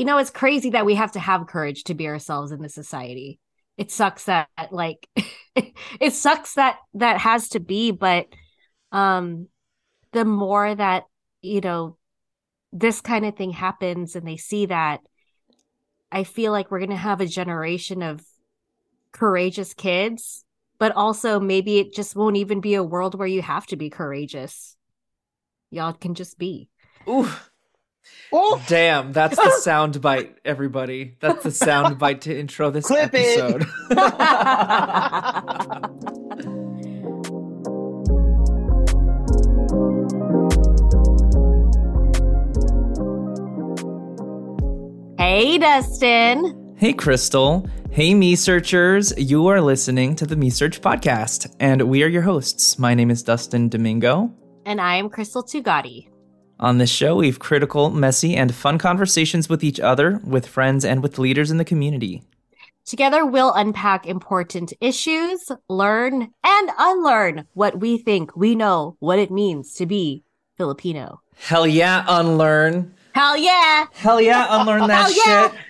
you know, it's crazy that we have to have courage to be ourselves in this society. It sucks that like it sucks that that has to be, but um the more that, you know, this kind of thing happens and they see that, I feel like we're gonna have a generation of courageous kids, but also maybe it just won't even be a world where you have to be courageous. Y'all can just be. Ooh. Oh, Damn, that's the sound bite, everybody. That's the sound bite to intro this Clip episode. hey, Dustin. hey, Crystal. Hey, me searchers. You are listening to the MeSearch podcast, and we are your hosts. My name is Dustin Domingo. And I am Crystal Tugati. On this show, we have critical, messy, and fun conversations with each other, with friends, and with leaders in the community. Together, we'll unpack important issues, learn and unlearn what we think we know what it means to be Filipino. Hell yeah, unlearn. Hell yeah! Hell yeah, unlearn that yeah. shit.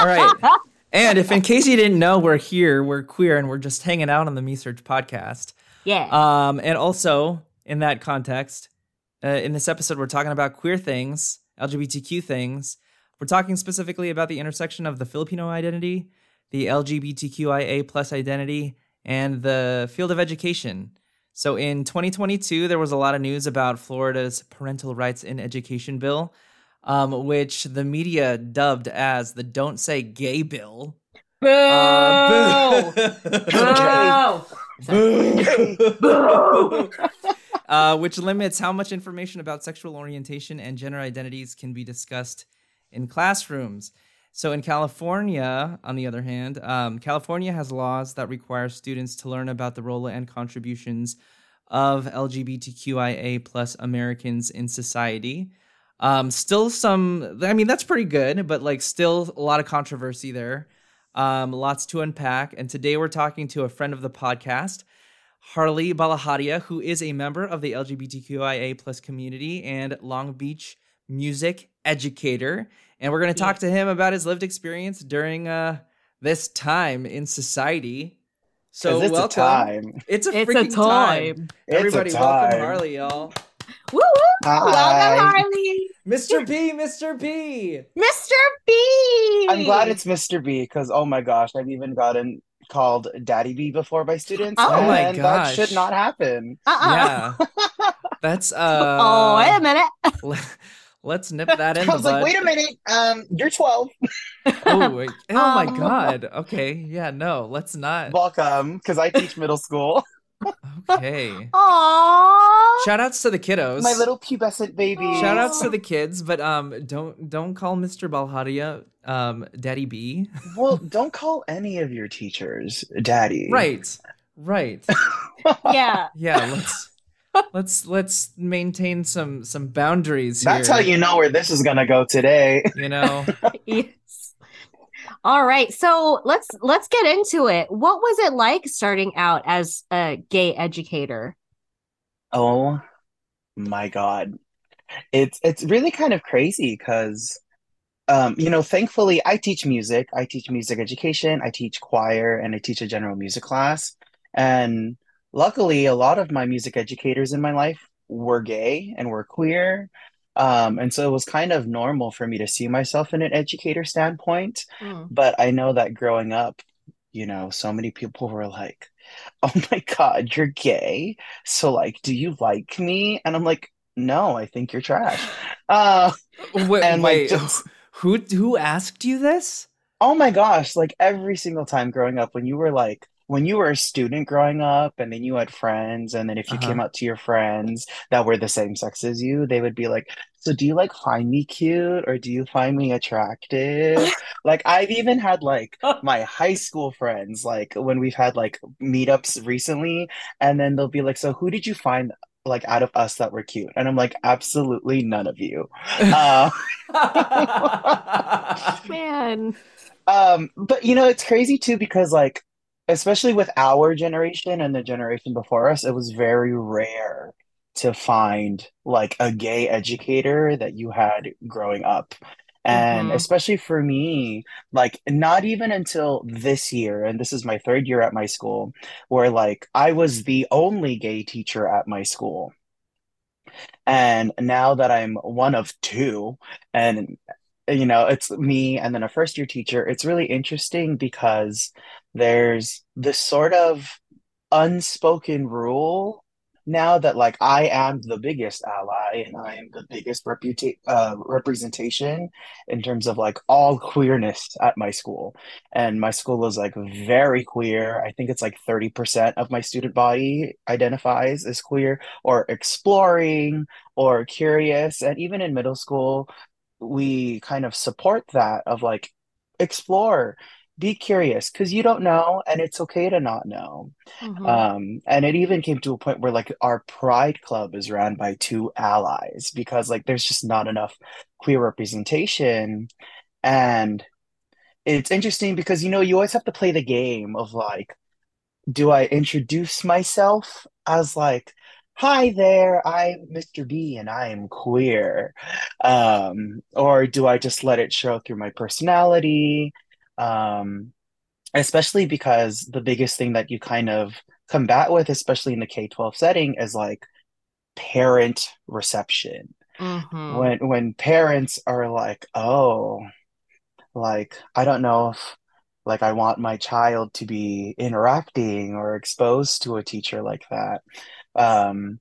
All right. And if in case you didn't know, we're here, we're queer, and we're just hanging out on the MeSearch podcast. Yeah. Um, and also in that context, uh, in this episode, we're talking about queer things, LGBTQ things. We're talking specifically about the intersection of the Filipino identity, the LGBTQIA plus identity, and the field of education. So in 2022, there was a lot of news about Florida's parental rights in education bill, um, which the media dubbed as the "Don't Say Gay" bill. Boo! Uh, boo. Boo! Uh, which limits how much information about sexual orientation and gender identities can be discussed in classrooms. So, in California, on the other hand, um, California has laws that require students to learn about the role and contributions of LGBTQIA plus Americans in society. Um, still some, I mean, that's pretty good, but like still a lot of controversy there. Um, lots to unpack. And today we're talking to a friend of the podcast, Harlee Balajadia, who is a member of the LGBTQIA plus community and Long Beach music educator. And we're going to talk to him about his lived experience during uh, this time in society. So it's welcome. a time. It's a It's a freaking time. time. It's a Everybody, welcome time. Harlee, y'all. Woo woo! Welcome, Harlee. Mr. B, Mr. B. Mr. B. I'm glad it's Mr. B because oh my gosh, I've even gotten called Daddy B before by students. Oh my and gosh. that should not happen. Uh-uh. Yeah. That's uh oh, wait a minute. Let's nip that in I the was like, bud. wait a minute, um, you're 12. Oh, wait. oh my Um. god. Okay. Yeah, no, let's not. Welcome, because I teach middle school. Okay. Aww. Shout outs to the kiddos. My little pubescent baby. Shout outs to the kids, but um don't don't call Mr. Balajadia um Daddy B. Well, don't call any of your teachers daddy. Right. Right. Yeah. Yeah, let's let's let's maintain some some boundaries That's how you know where this is gonna go today. you know. yes. All right. So let's let's get into it. What was it like starting out as a gay educator? Oh my God. It's it's really kind of crazy because um, you know, thankfully I teach music. I teach music education, I teach choir, and I teach a general music class. And luckily a lot of my music educators in my life were gay and were queer. Um, and so it was kind of normal for me to see myself in an educator standpoint. Mm. But I know that growing up, you know, so many people were like, "Oh my God, you're gay. So like, do you like me?" And I'm like, "No, I think you're trash." Uh, Wait, and like wait. just, who who asked you this? oh my gosh, like every single time growing up, when you were like, when you were a student growing up, and then you had friends, and then if you Uh-huh. came out to your friends that were the same sex as you, they would be like, "So do you like find me cute or do you find me attractive?" Like I've even had like my high school friends, like when we've had like meetups recently, and then they'll be like, "So who did you find like out of us that were cute?" And I'm like, "Absolutely none of you." Uh, Man. um, but you know, it's crazy too because like, especially with our generation and the generation before us, it was very rare to find like a gay educator that you had growing up. And Mm-hmm. especially for me, like not even until this year, and this is my third year at my school, where like I was the only gay teacher at my school. And now that I'm one of two, and you know, it's me and then a first year teacher, it's really interesting because there's this sort of unspoken rule now that like I am the biggest ally and I am the biggest reputa uh, representation in terms of like all queerness at my school. And my school is like very queer. I think it's like 30% of my student body identifies as queer or exploring or curious. And even in middle school, we kind of support that of like explore, be curious because you don't know and it's okay to not know. Mm-hmm. Um, and it even came to a point where like our Pride Club is ran by two allies because like there's just not enough queer representation. And it's interesting because you know you always have to play the game of like, do I introduce myself as like, hi there, I'm Mr. B and I am queer. Um, or do I just let it show through my personality? Um, especially because the biggest thing that you kind of combat with, especially in the K-12 setting, is like parent reception. Mm-hmm. When when parents are like, "Oh, like I don't know if like I want my child to be interacting or exposed to a teacher like that." Um,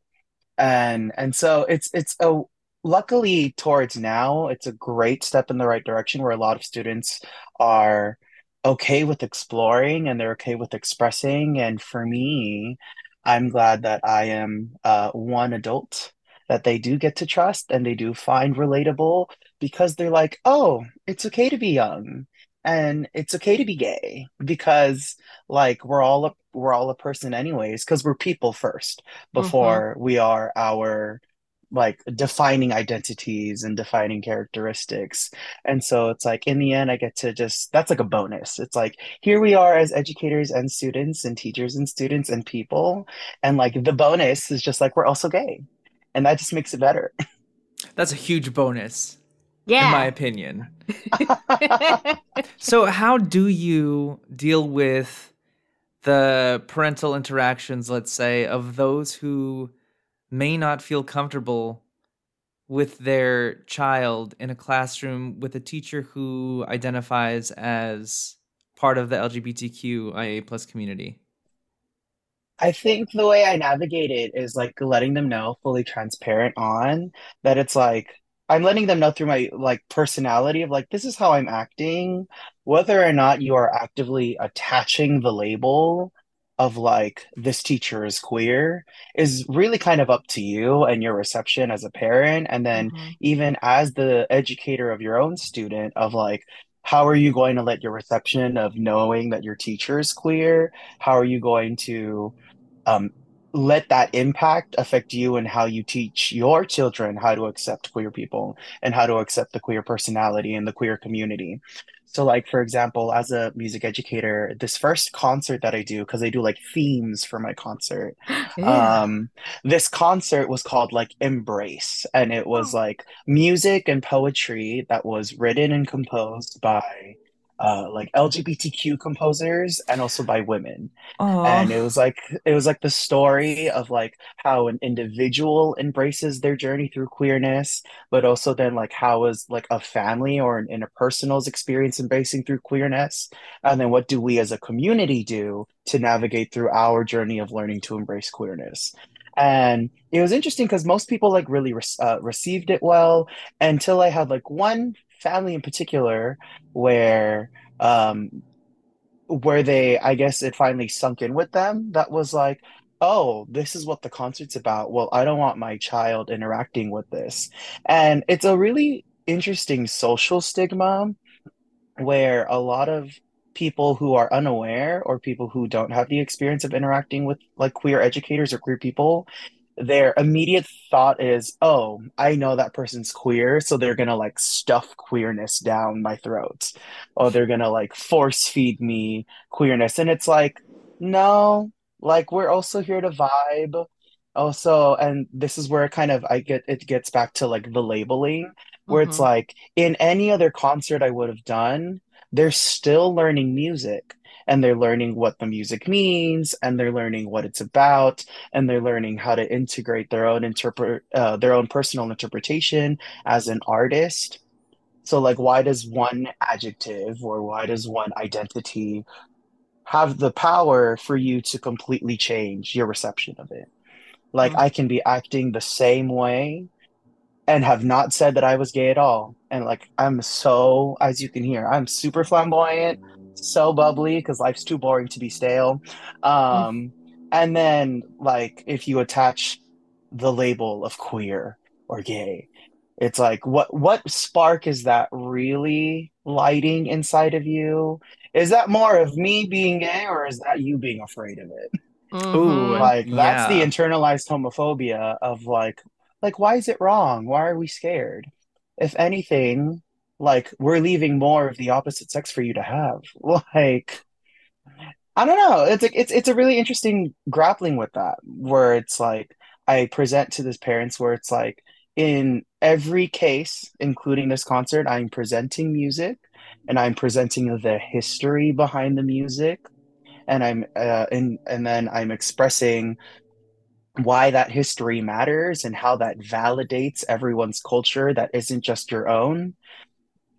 and and so it's it's a luckily towards now, it's a great step in the right direction where a lot of students are okay with exploring and they're okay with expressing. And for me, I'm glad that I am uh, one adult that they do get to trust and they do find relatable because they're like, oh, it's okay to be young and it's okay to be gay because like we're all we're all a person anyways because we're people first Mm-hmm. before we are our like defining identities and defining characteristics. And so it's like in the end, I get to just that's like a bonus. It's like here we are as educators and students and teachers and students and people. And like the bonus is just like we're also gay. And that just makes it better. That's a huge bonus, Yeah. in my opinion. So, how do you deal with the parental interactions, let's say, of those who may not feel comfortable with their child in a classroom with a teacher who identifies as part of the LGBTQIA plus community? I think the way I navigate it is like letting them know fully transparent on that it's like I'm letting them know through my like personality of like this is how I'm acting, whether or not you are actively attaching the label of like this teacher is queer is really kind of up to you and your reception as a parent and then Mm-hmm. even as the educator of your own student of like how are you going to let your reception of knowing that your teacher is queer how are you going to um, let that impact affect you and how you teach your children how to accept queer people and how to accept the queer personality and the queer community. So, like, for example, as a music educator, this first concert that I do, because I do like themes for my concert, Yeah. um, this concert was called like Embrace, and it was like music and poetry that was written and composed by uh, like LGBTQ composers and also by women. And it was like it was like the story of like how an individual embraces their journey through queerness but also then like how is like a family or an interpersonal's experience embracing through queerness. And then what do we as a community do to navigate through our journey of learning to embrace queerness? And it was interesting because most people like really re- uh, received it well until I had like one family in particular where um where they, I guess it finally sunk in with them that was like, oh, this is what the concert's about. Well, I don't want my child interacting with this. And it's a really interesting social stigma where a lot of people who are unaware or people who don't have the experience of interacting with like queer educators or queer people, their immediate thought is, oh, I know that person's queer, so they're gonna like stuff queerness down my throat, or they're gonna like force feed me queerness. And it's like, no, like we're also here to vibe. Also, and this is where kind of I get it gets back to like the labeling, where it's Mm-hmm. like in any other concert I would have done, they're still learning music and they're learning what the music means and they're learning what it's about and they're learning how to integrate their own interpret uh, their own personal interpretation as an artist. So like why does one adjective or why does one identity have the power for you to completely change your reception of it? Like Mm-hmm. I can be acting the same way and have not said that I was gay at all. And like I'm so, as you can hear, I'm super flamboyant, so bubbly because life's too boring to be stale. Um, and then like if you attach the label of queer or gay, it's like what what spark is that really lighting inside of you? Is that more of me being gay or is that you being afraid of it? Mm-hmm. Like that's the internalized homophobia of like like why is it wrong? Why are we scared? If anything, like we're leaving more of the opposite sex for you to have. Like I don't know. It's a, it's it's a really interesting grappling with that where it's like I present to this parents where it's like in every case, including this concert, I'm presenting music and I'm presenting the history behind the music and I'm uh, and and then I'm expressing why that history matters and how that validates everyone's culture that isn't just your own.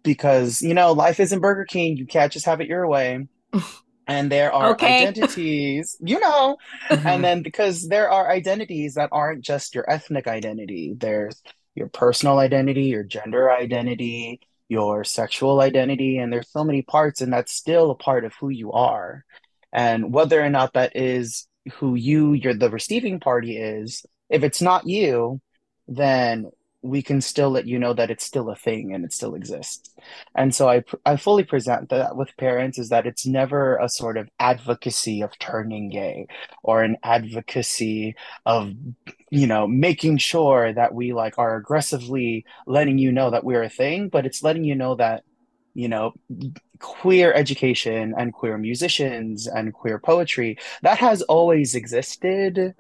Because, you know, life isn't Burger King. You can't just have it your way. And there are Okay. identities, you know, and mm-hmm. then because there are identities that aren't just your ethnic identity, there's your personal identity, your gender identity, your sexual identity, and there's so many parts, and that's still a part of who you are. And whether or not that is who you, you're the receiving party is, if it's not you, then we can still let you know that it's still a thing and it still exists. And so I I fully present that with parents is that it's never a sort of advocacy of turning gay or an advocacy of you know making sure that we like are aggressively letting you know that we're a thing, but it's letting you know that you know queer education and queer musicians and queer poetry that has always existed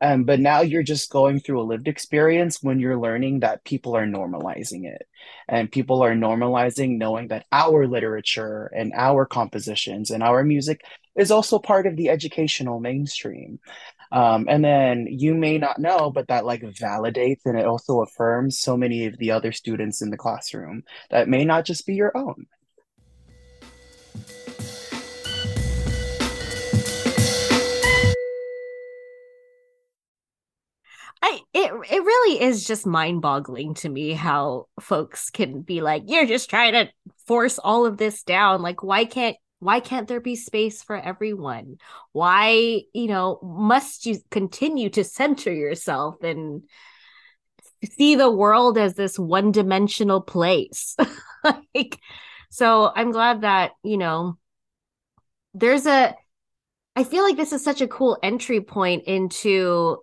um, but now you're just going through a lived experience when you're learning that people are normalizing it. And people are normalizing knowing that our literature and our compositions and our music is also part of the educational mainstream. Um, and then you may not know, but that like validates and it also affirms so many of the other students in the classroom that may not just be your own. It really is just mind-boggling to me how folks can be like, you're just trying to force all of this down. Like, why can't why can't there be space for everyone? Why, you know, must you continue to center yourself and see the world as this one-dimensional place? like, so I'm glad that, you know, there's a I feel like this is such a cool entry point into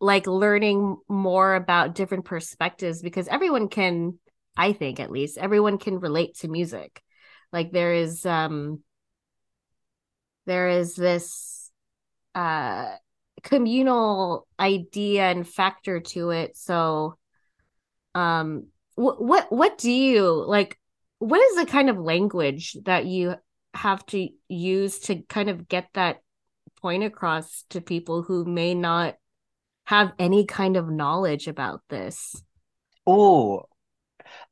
like learning more about different perspectives because everyone can i think at least everyone can relate to music. Like there is um there is this uh communal idea and factor to it. So um wh- what what do you like what is the kind of language that you have to use to kind of get that point across to people who may not have any kind of knowledge about this. Oh,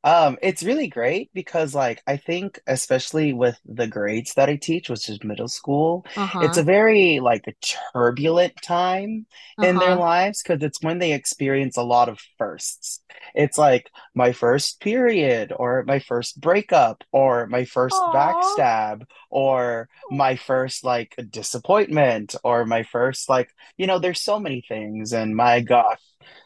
Um, it's really great because like I think especially with the grades that I teach, which is middle school, it's a Uh-huh. very like a turbulent time in their Uh-huh. lives because it's when they experience a lot of firsts. It's like my first period or my first breakup or my first Aw. backstab or my first like disappointment or my first like, you know, there's so many things and my gosh,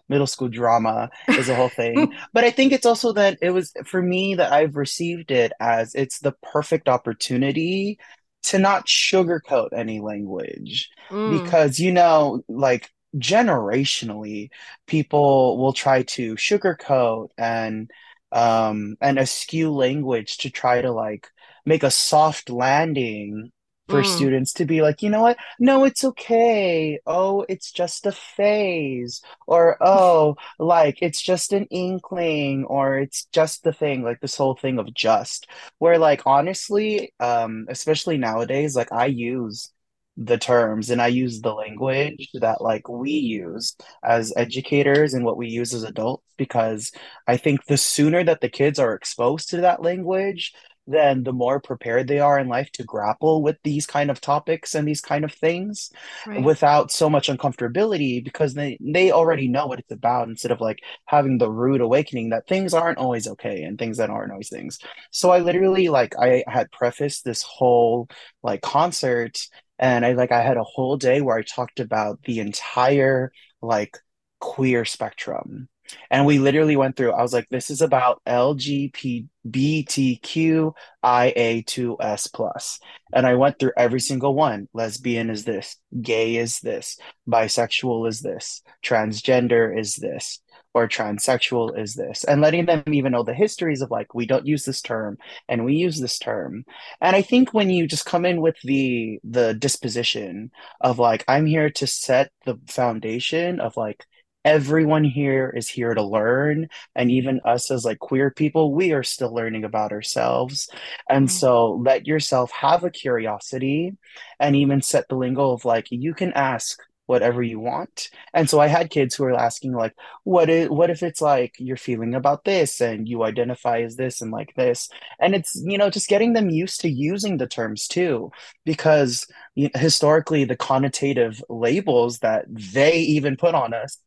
middle school drama is a whole thing. But I think it's also that it was for me that I've received it as it's the perfect opportunity to not sugarcoat any language Mm. because, you know, like generationally, people will try to sugarcoat and um and eschew language to try to like make a soft landing for Mm, students to be like, you know what? No, it's okay. Oh, it's just a phase. Or, oh, like it's just an inkling, or it's just the thing, like this whole thing of just, where like honestly, um, especially nowadays, like I use the terms and I use the language that like we use as educators and what we use as adults because I think the sooner that the kids are exposed to that language, then the more prepared they are in life to grapple with these kind of topics and these kind of things right. without so much uncomfortability because they they already know what it's about instead of like having the rude awakening that things aren't always okay and things that aren't always things. So I literally like I had prefaced this whole like concert and I like I had a whole day where I talked about the entire like queer spectrum. And we literally went through, I was like, this is about LGBTQIA2S plus. And I went through every single one. Lesbian is this, gay is this, bisexual is this, transgender is this, or transsexual is this. And letting them even know the histories of like, we don't use this term and we use this term. And I think when you just come in with the the disposition of like, I'm here to set the foundation of like everyone here is here to learn and even us as like queer people we are still learning about ourselves. And Mm, so let yourself have a curiosity and even set the lingo of like you can ask whatever you want. And so i had kids who were asking like what is what if it's like you're feeling about this and you identify as this and like this? And it's you know just getting them used to using the terms too because historically the connotative labels that they even put on us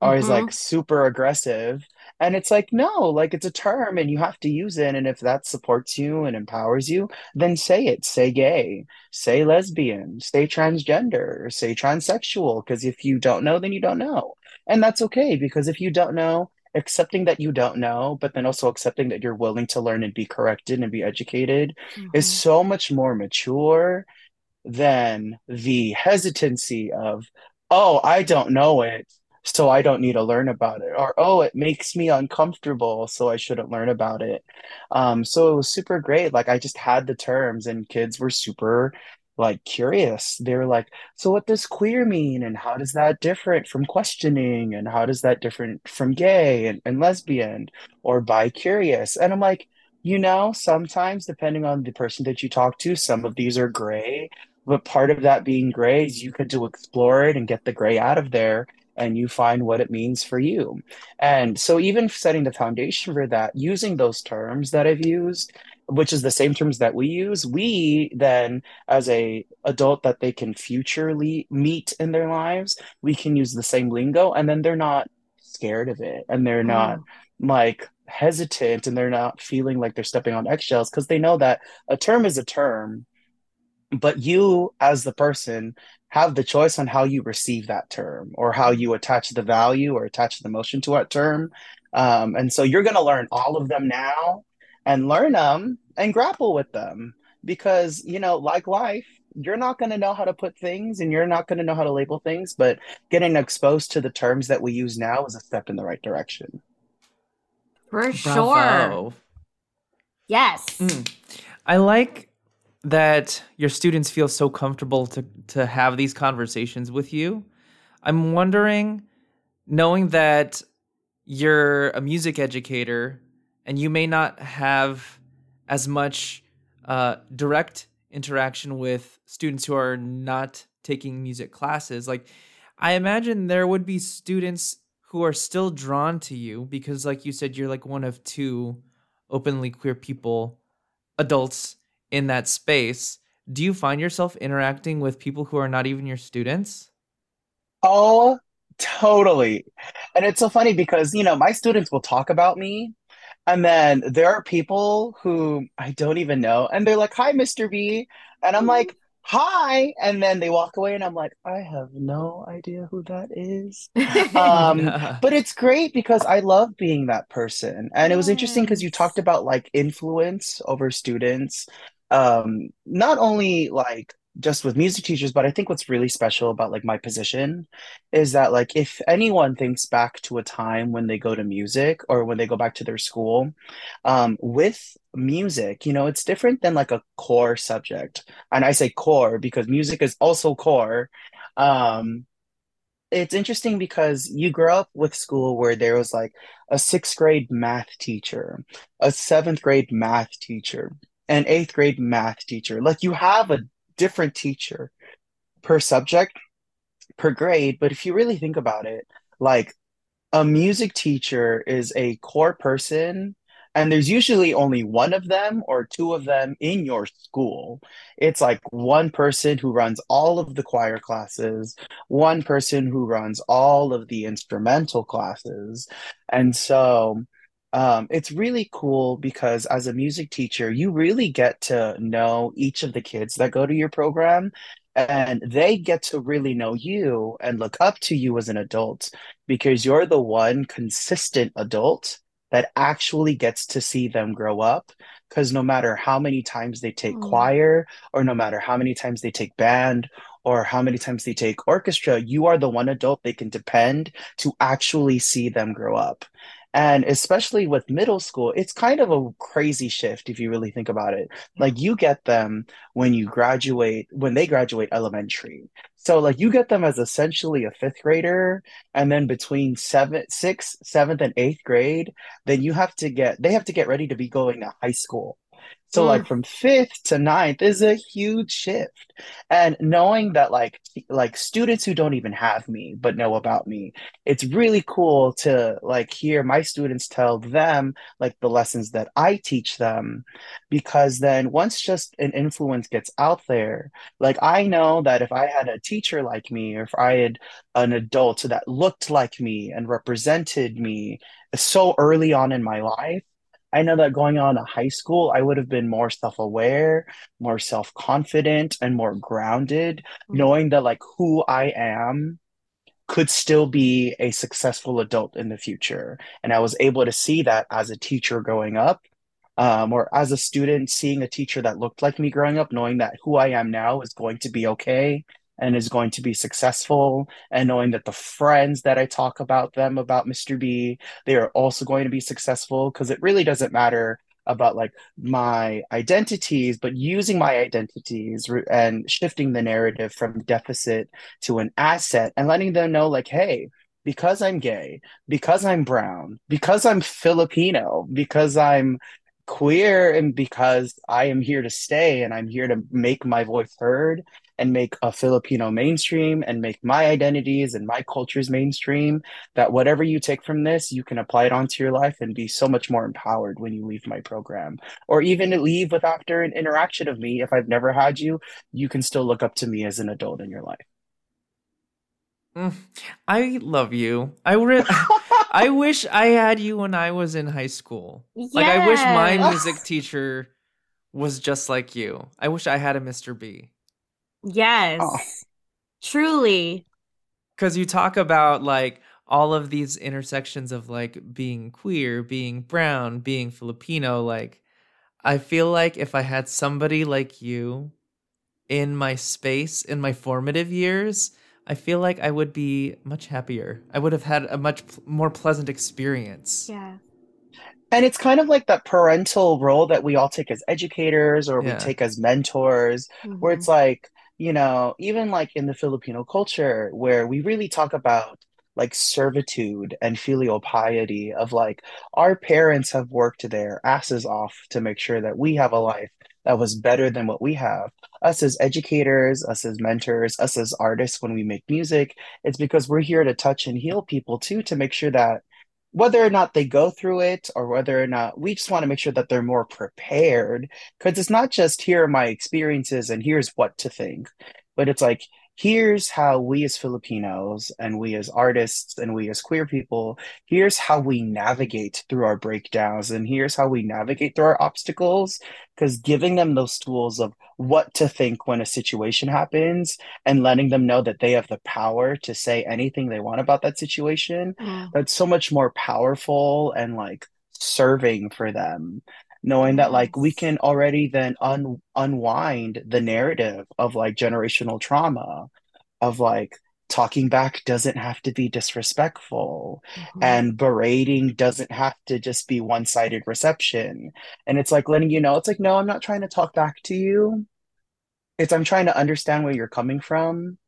or is like Mm-hmm. super aggressive. And it's like, no, like it's a term and you have to use it. And if that supports you and empowers you, then say it. Say gay, say lesbian, say transgender, say transsexual. Because if you don't know, then you don't know. And that's okay because if you don't know, accepting that you don't know, but then also accepting that you're willing to learn and be corrected and be educated is Mm-hmm. so much more mature than the hesitancy of, oh, I don't know it, so I don't need to learn about it, or oh, it makes me uncomfortable, so I shouldn't learn about it. Um, so it was super great. Like I just had the terms, and kids were super like curious. They were like, so what does queer mean, and how does that different from questioning, and how does that different from gay and, and lesbian or bi-curious? And I'm like, you know, sometimes depending on the person that you talk to, some of these are gray but part of that being gray is you get to explore it and get the gray out of there and you find what it means for you. And so even setting the foundation for that, using those terms that I've used, which is the same terms that we use, we then as a adult that they can futurely meet in their lives, we can use the same lingo and then they're not scared of it and they're not Mm, like hesitant and they're not feeling like they're stepping on eggshells because they know that a term is a term but you as the person have the choice on how you receive that term or how you attach the value or attach the emotion to that term um, and so you're going to learn all of them now and learn them and grapple with them because you know like life you're not going to know how to put things and you're not going to know how to label things but getting exposed to the terms that we use now is a step in the right direction for sure. Bravo. Yes. Mm. I like that your students feel so comfortable to to have these conversations with you. I'm wondering, knowing that you're a music educator and you may not have as much uh, direct interaction with students who are not taking music classes, like I imagine there would be students who are still drawn to you because, like you said, you're like one of two openly queer people, adults in that space. Do you find yourself interacting with people who are not even your students? Oh, totally. And it's so funny because, you know, my students will talk about me, and then there are people who I don't even know, and they're like, "Hi, Mr. B." And I'm like, "Hi." And then they walk away, and I'm like, "I have no idea who that is." Um, but it's great because I love being that person. And it was interesting because you talked about like influence over students. Um, not only like just with music teachers, but I think what's really special about like my position is that like if anyone thinks back to a time when they go to music or when they go back to their school, um, with music, you know, it's different than like a core subject. And I say core because music is also core. Um, it's interesting because you grow up with school where there was like a sixth grade math teacher, a seventh grade math teacher, an eighth grade math teacher. Like you have a different teacher per subject, per grade. But if you really think about it, like a music teacher is a core person and there's usually only one of them or two of them in your school. It's like one person who runs all of the choir classes, one person who runs all of the instrumental classes. And so um, it's really cool because as a music teacher, you really get to know each of the kids that go to your program and they get to really know you and look up to you as an adult because you're the one consistent adult that actually gets to see them grow up. Because no matter how many times they take mm. choir, or no matter how many times they take band, or how many times they take orchestra, you are the one adult they can depend to actually see them grow up. And especially with middle school, it's kind of a crazy shift if you really think about it. Like you get them when you graduate, when they graduate elementary. So like you get them as essentially a fifth grader, and then between seventh, sixth, seventh, and eighth grade, then you have to get they have to get ready to be going to high school. So mm. like from fifth to ninth is a huge shift. And knowing that like like students who don't even have me but know about me, it's really cool to like hear my students tell them like the lessons that I teach them because then once just an influence gets out there, like I know that if I had a teacher like me or if I had an adult that looked like me and represented me so early on in my life, I know that going on to high school, I would have been more self aware, more self confident, and more grounded, mm-hmm. knowing that like who I am could still be a successful adult in the future. And I was able to see that as a teacher growing up. Um, or as a student, seeing a teacher that looked like me growing up, knowing that who I am now is going to be okay and is going to be successful and knowing that the friends that I talk about them about Mr. B, they are also going to be successful because it really doesn't matter about like my identities, but using my identities and shifting the narrative from deficit to an asset and letting them know like, hey, because I'm gay, because I'm brown, because I'm Filipino, because I'm queer and because I am here to stay and I'm here to make my voice heard and make a Filipino mainstream and make my identities and my cultures mainstream, that whatever you take from this, you can apply it onto your life and be so much more empowered when you leave my program. Or even leave with after an interaction of me. If I've never had you, you can still look up to me as an adult in your life. Mm, I love you. I re- I wish I had you when I was in high school. Yes. Like I wish my music teacher was just like you. I wish I had a Mr. B. Yes. Oh. Truly. Cuz you talk about like all of these intersections of like being queer, being brown, being Filipino like I feel like if I had somebody like you in my space in my formative years, I feel like I would be much happier. I would have had a much p- more pleasant experience. Yeah. And it's kind of like that parental role that we all take as educators or yeah. we take as mentors, mm-hmm. where it's like, you know, even like in the Filipino culture, where we really talk about like servitude and filial piety of like our parents have worked their asses off to make sure that we have a life that was better than what we have. Us as educators, us as mentors, us as artists when we make music, it's because we're here to touch and heal people too to make sure that whether or not they go through it or whether or not we just want to make sure that they're more prepared because it's not just here are my experiences and here's what to think but it's like here's how we as Filipinos and we as artists and we as queer people, here's how we navigate through our breakdowns and here's how we navigate through our obstacles. Because giving them those tools of what to think when a situation happens and letting them know that they have the power to say anything they want about that situation, that's so much more powerful and like serving for them knowing that like we can already then un unwind the narrative of like generational trauma of like talking back doesn't have to be disrespectful Mhm. and berating doesn't have to just be one-sided reception. And it's like letting you know, it's like, no, I'm not trying to talk back to you. It's I'm trying to understand where you're coming from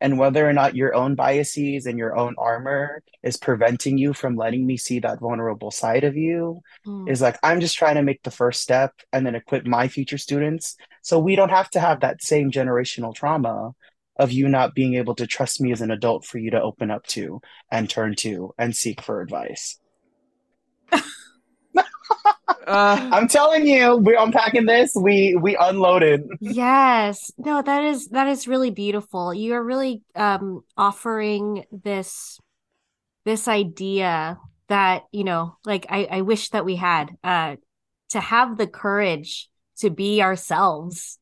and whether or not your own biases and your own armor is preventing you from letting me see that vulnerable side of you Mm. is like I'm just trying to make the first step and then equip my future students so we don't have to have that same generational trauma of you not being able to trust me as an adult for you to open up to and turn to and seek for advice. Uh, I'm telling you, we're unpacking this. We we unloaded. Yes. No, that is that is really beautiful. You are really um offering this this idea that, you know, like I I wish that we had uh to have the courage to be ourselves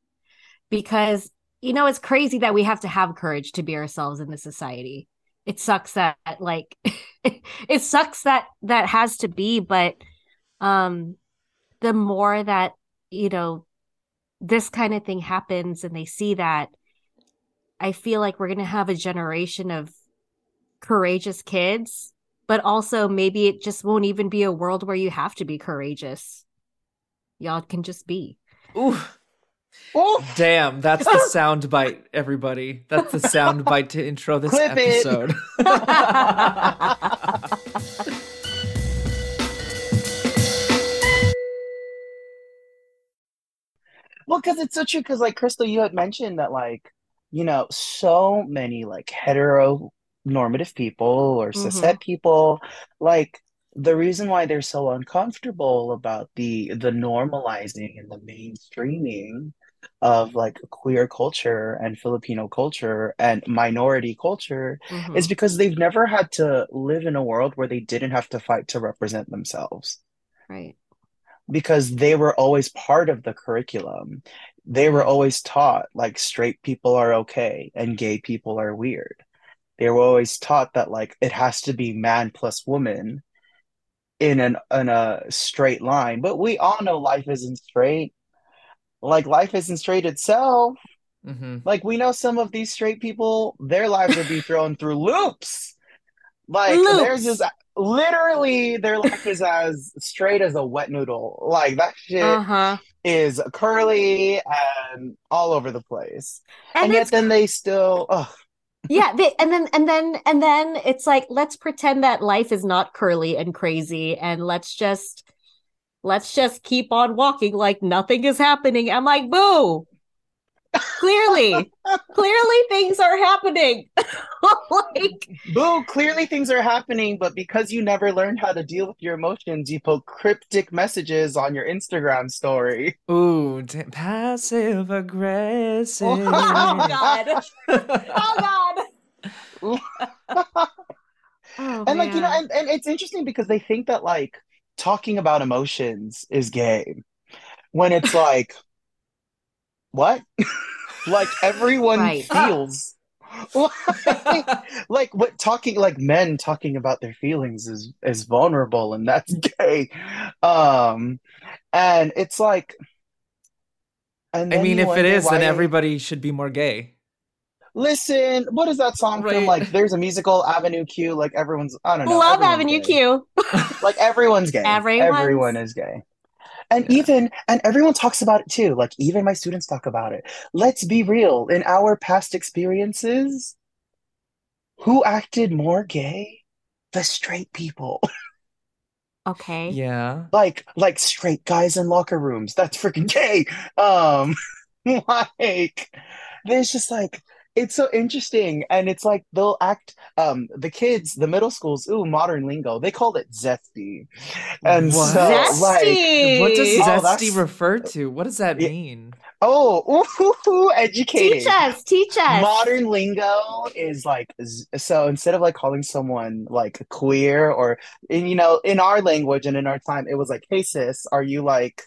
because you know it's crazy that we have to have courage to be ourselves in this society. It sucks that like it sucks that that has to be, but um the more that you know this kind of thing happens and they see that, I feel like we're going to have a generation of courageous kids, but also maybe it just won't even be a world where you have to be courageous. Y'all can just be. ooh, Oh, damn, that's the sound bite, everybody. That's the sound bite to intro this Clip it. episode. well, because it's so true. Because like Crystal, you had mentioned that like you know so many like heteronormative people or cishet Mhm. people like the reason why they're so uncomfortable about the the normalizing and the mainstreaming of like queer culture and Filipino culture and minority culture is Mhm. because they've never had to live in a world where they didn't have to fight to represent themselves Right. Because they were always part of the curriculum. They were Mm. always taught like straight people are okay and gay people are weird. They were always taught that like it has to be man plus woman in an in a straight line. But we all know life isn't straight. Like life isn't straight itself. hmm Like we know some of these straight people, their lives would be thrown through loops. Like Loops. just literally their life is as straight as a wet noodle. Like that shit Uh-huh. is curly and all over the place. And And yet then they still ugh. yeah, they, and then and then and then it's like let's pretend that life is not curly and crazy and let's just let's just keep on walking like nothing is happening. I'm like, boo. Clearly, clearly things are happening. like, Boo, clearly things are happening, but because you never learned how to deal with your emotions, you put cryptic messages on your Instagram story. Ooh, da- passive aggressive. oh god. Oh god. Oh And like, you know, and, and it's interesting because they think that like talking about emotions is gay when it's like, what? Like everyone Right. feels like, like what talking like men talking about their feelings is is vulnerable and that's gay. Um and it's like and I mean, if it is then everybody should be more gay. listen, what is that song from? Like there's a musical Avenue Q, like everyone's I don't know, Love Avenue gay. Q. Like everyone's gay. Everyone's- Everyone is gay. And Yeah. even, and everyone talks about it too. Like even my students talk about it. Let's be real. In our past experiences, who acted more gay? The straight people. Okay. Yeah. Like, like straight guys in locker rooms. That's freaking gay. Um, like, there's just like, it's so interesting. And it's like they'll act, um, the kids, the middle schools, ooh, modern lingo, they called it zesty. And What? so, like, What does Oh, zesty that's- refer to? What does that Yeah. mean? oh, ooh, ooh, ooh, educated. Teach us, teach us. Modern lingo is like so instead of like calling someone like queer or in you know in our language and in our time it was like hey sis are you like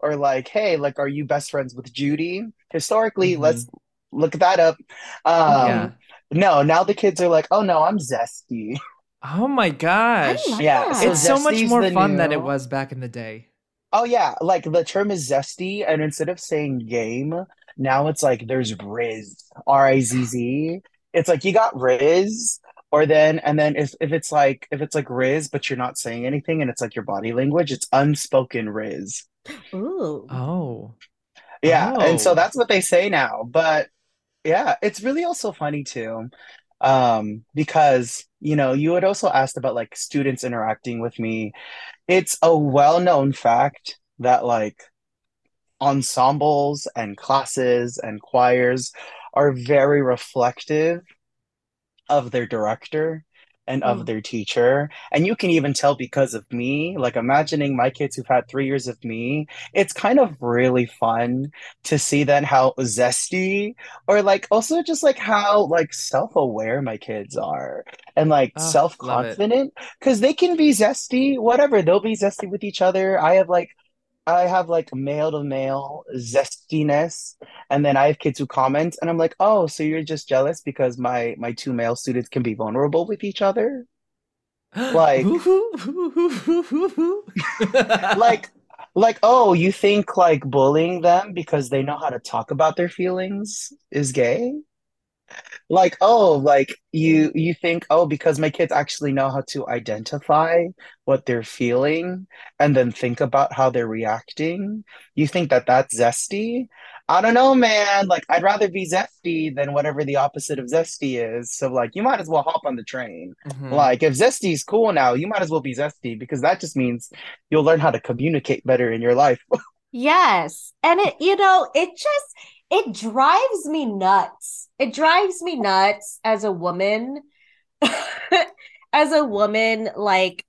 or like hey like are you best friends with Judy historically Mhm. let's look that up um yeah. no now the kids are like oh no I'm zesty Oh my gosh. like Yeah, so It's so much more the fun than it was back in the day. Oh yeah, like the term is zesty, and instead of saying game, now it's like there's Rizz, R-I-Z-Z. It's like you got Rizz, or then and then if if it's like if it's like Rizz, but you're not saying anything, and it's like your body language, it's unspoken Rizz. Ooh. Oh. Yeah, and so Oh. that's what they say now. But yeah, it's really also funny too, um, because you know you had also asked about like students interacting with me. It's a well-known fact that like ensembles and classes and choirs are very reflective of their director and of Mm. their teacher. And you can even tell because of me, like imagining my kids who've had three years of me, it's kind of really fun to see then how zesty or like also just like how like self-aware my kids are and like Oh, self-confident because they can be zesty, whatever. They'll be zesty with each other. I have like I have like male to male zestiness, and then I have kids who comment, and I'm like, oh, so you're just jealous because my my two male students can be vulnerable with each other? Like, like, like, oh, you think like bullying them because they know how to talk about their feelings is gay? Like, oh, like you you think, oh, because my kids actually know how to identify what they're feeling and then think about how they're reacting, you think that that's zesty? I don't know, man. Like, I'd rather be zesty than whatever the opposite of zesty is. So, like, you might as well hop on the train. Mhm. Like, if zesty's cool now, you might as well be zesty because that just means you'll learn how to communicate better in your life. Yes. And it, you know, it just it drives me nuts. It drives me nuts as a woman. As a woman, like,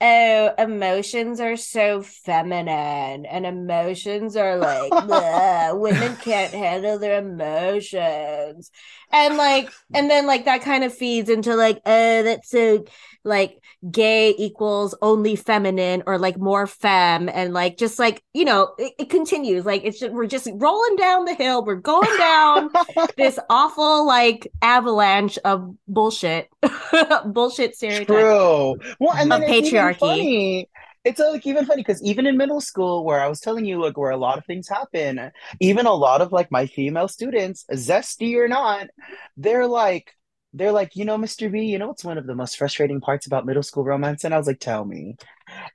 oh, emotions are so feminine and emotions are like, women can't handle their emotions. And like, and then like that kind of feeds into like, oh, that's so like gay equals only feminine or like more femme and like just like you know it, it continues like it's just we're just rolling down the hill we're going down this awful like avalanche of bullshit bullshit stereotypes True. Well, and Of then it's even patriarchy. It's uh, like even funny because even in middle school, where I was telling you like where a lot of things happen, even a lot of like my female students, zesty or not, they're like they're like, you know, Mr. B, you know what's one of the most frustrating parts about middle school romance? And I was like, tell me.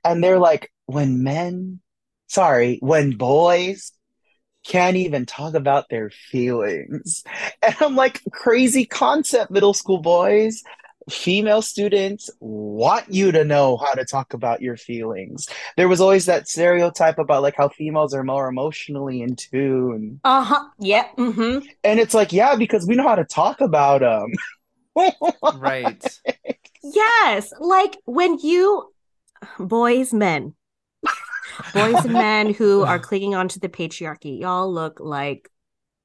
And they're like, when men, sorry, when boys can't even talk about their feelings. And I'm like, crazy concept, middle school boys. Female students want you to know how to talk about your feelings. There was always that stereotype about like how females are more emotionally in tune. uh-huh yeah mm-hmm And it's like, yeah, because we know how to talk about them. right. yes like when you boys men boys and men who are clinging onto the patriarchy y'all look like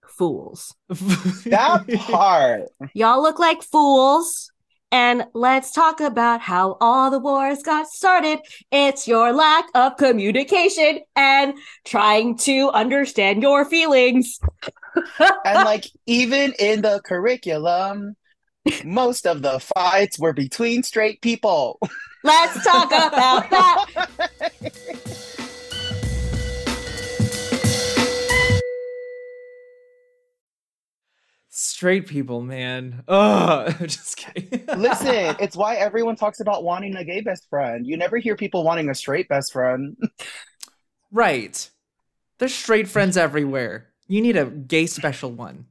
fools That part. Y'all look like fools. And let's talk about how all the wars got started. It's your lack of communication and trying to understand your feelings. And like even in the curriculum, most of the fights were between straight people. Let's talk about that. Straight people, man. Oh, just kidding. Listen, it's why everyone talks about wanting a gay best friend. You never hear people wanting a straight best friend. right. There's straight friends everywhere. You need a gay special one.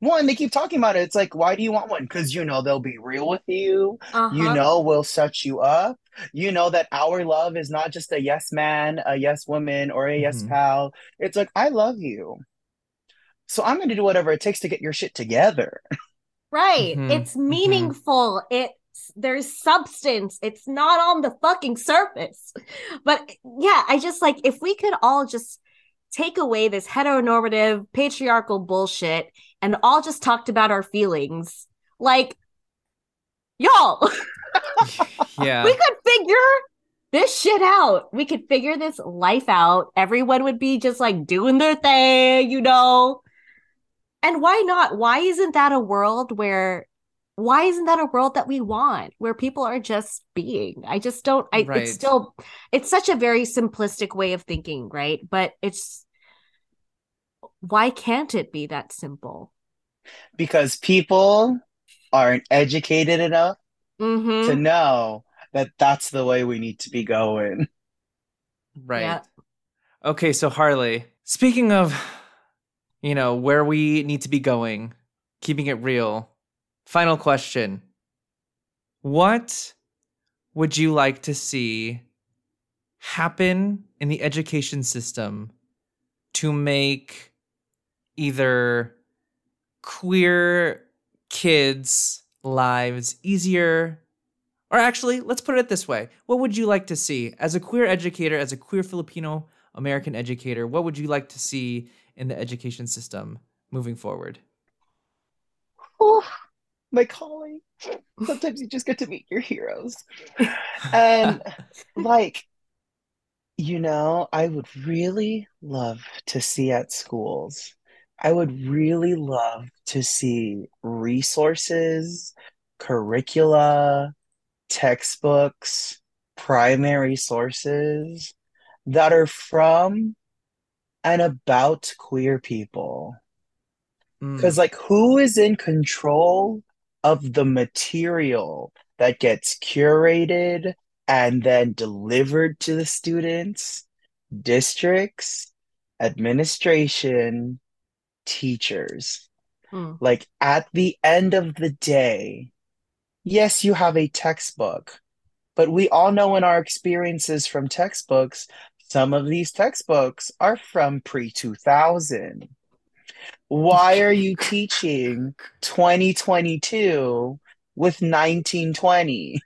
One, they keep talking about it. It's like, why do you want one? Because you know they'll be real with you. Uh-huh. You know we'll set you up. You know that our love is not just a yes man, a yes woman, or a yes Mhm. pal. It's like, I love you. So I'm going to do whatever it takes to get your shit together. Right. Mhm, It's mhm. meaningful. It's there's substance. It's not on the fucking surface. But yeah, I just like if we could all just take away this heteronormative patriarchal bullshit and all just talked about our feelings. Like y'all, Yeah. we could figure this shit out. We could figure this life out. Everyone would be just like doing their thing, you know. And why not? Why isn't that a world where why isn't that a world that we want where people are just being i just don't i Right. it's still it's such a very simplistic way of thinking right but it's why can't it be that simple because people aren't educated enough mm-hmm. to know that that's the way we need to be going. Right. Yeah. Okay, so Harlee, speaking of, you know, where we need to be going, keeping it real, final question. What would you like to see happen in the education system to make either queer kids' lives easier or actually, let's put it this way. What would you like to see as a queer educator, as a queer Filipino American educator? What would you like to see in the education system moving forward? Oh, my calling. Sometimes you just get to meet your heroes. And like, you know, I would really love to see at schools. I would really love to see resources, curricula, textbooks, primary sources that are from and about queer people. Mm, Because, like, who is in control of the material that gets curated and then delivered to the students? Districts, administration, teachers. Mm. Like, at the end of the day, yes, you have a textbook, but we all know in our experiences from textbooks, some of these textbooks are from pre 2000. Why are you teaching 2022 with 1920?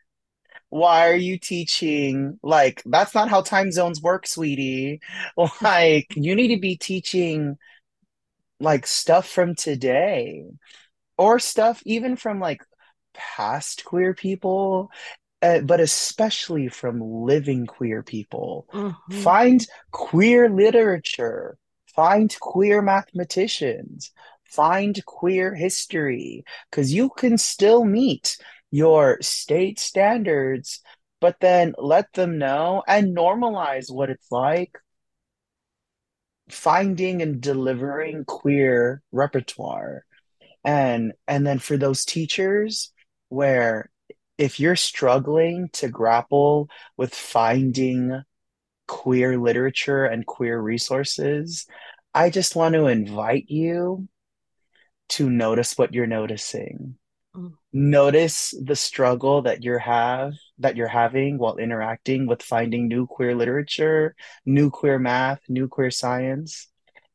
Why are you teaching like that's not how time zones work, sweetie? Like you need to be teaching like stuff from today or stuff even from like past queer people, uh, but especially from living queer people. Mhm. Find queer literature, find queer mathematicians, find queer history, because you can still meet your state standards, but then let them know and normalize what it's like finding and delivering queer repertoire. And and then for those teachers where if you're struggling to grapple with finding queer literature and queer resources, I just want to invite you to notice what you're noticing. Mm. Notice the struggle that you're have that you're having while interacting with finding new queer literature, new queer math, new queer science,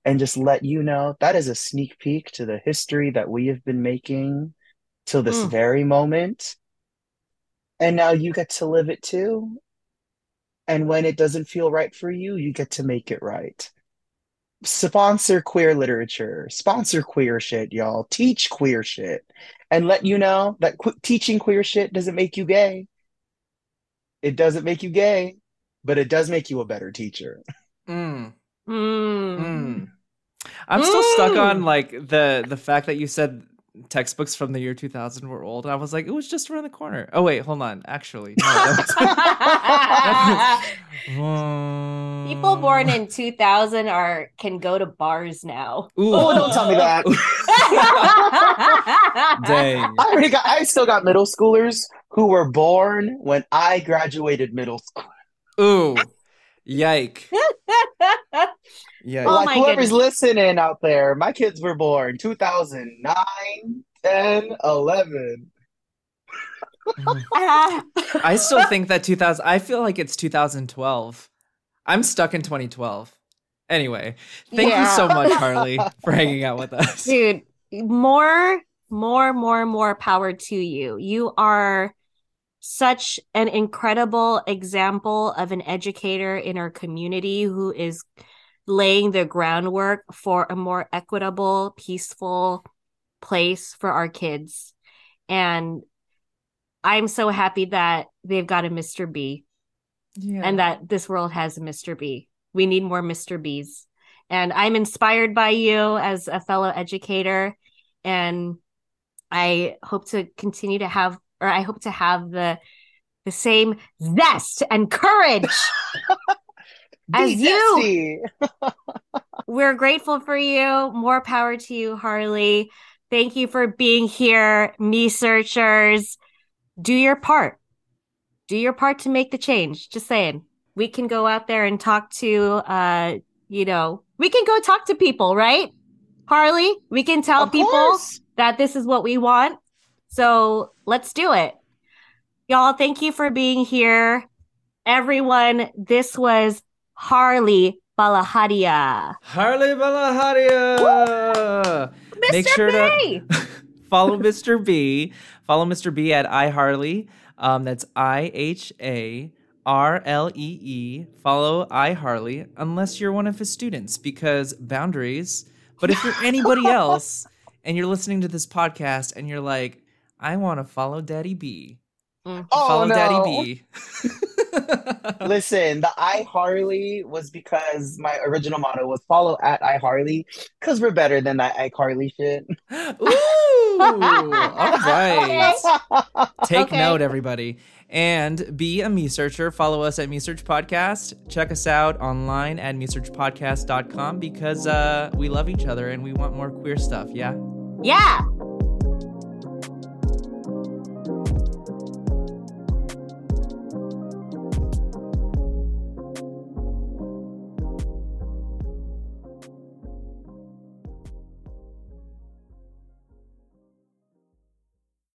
and just let you know that is a sneak peek to the history that we have been making till this Mm. very moment. And now you get to live it too. And when it doesn't feel right for you, you get to make it right. Sponsor queer literature, sponsor queer shit, y'all. Teach queer shit, and let you know that qu- teaching queer shit doesn't make you gay. It doesn't make you gay, but it does make you a better teacher. mm, Mm. mm. I'm still stuck Mm. on like the the fact that you said textbooks from the year 2000 were old. I was like, it was just around the corner. Oh wait, hold on. Actually, no, that was- People born in 2000 are can go to bars now. Ooh. Oh, don't tell me that. Dang. I already got. I still got middle schoolers who were born when I graduated middle school. Ooh. Yike. Yike. Oh like whoever's goodness. listening out there, my kids were born 2009, 10, 11. I still think that 2000 I feel like it's 2012. I'm stuck in 2012. Anyway, thank you so much Harlee for hanging out with us. Dude, more, more, more, more power to you. You are such an incredible example of an educator in our community who is laying the groundwork for a more equitable, peaceful place for our kids. And I'm so happy that they've got a Mr. B Yeah. and that this world has a Mr. B. We need more Mr. Bs. And I'm inspired by you as a fellow educator. And I hope to continue to have, or I hope to have the the same zest and courage as you. We're grateful for you. More power to you, Harlee. Thank you for being here, me searchers. Do your part. Do your part to make the change. Just saying. We can go out there and talk to uh, you know, we can go talk to people, right? Harlee, we can tell Of people course. that this is what we want. So let's do it. Y'all, thank you for being here. Everyone, this was Harlee Balajadia. Harlee Balajadia. Mr. Make sure B! to follow Mr. B. Follow Mr. B at iHarlee. Um, that's I H A R L E E. Follow iHarlee unless you're one of his students because boundaries. But if you're anybody else and you're listening to this podcast and you're like, I want to follow Daddy B. Mm. Oh, follow no. Daddy B. Listen, the iHarlee was because my original motto was follow at iHarlee because we're better than that iCarly shit. Ooh, all right. Take Okay. note, everybody. And be a me searcher. Follow us at MeSearch Podcast. Check us out online at mesearchpodcast.com because uh, we love each other and we want more queer stuff. Yeah. Yeah.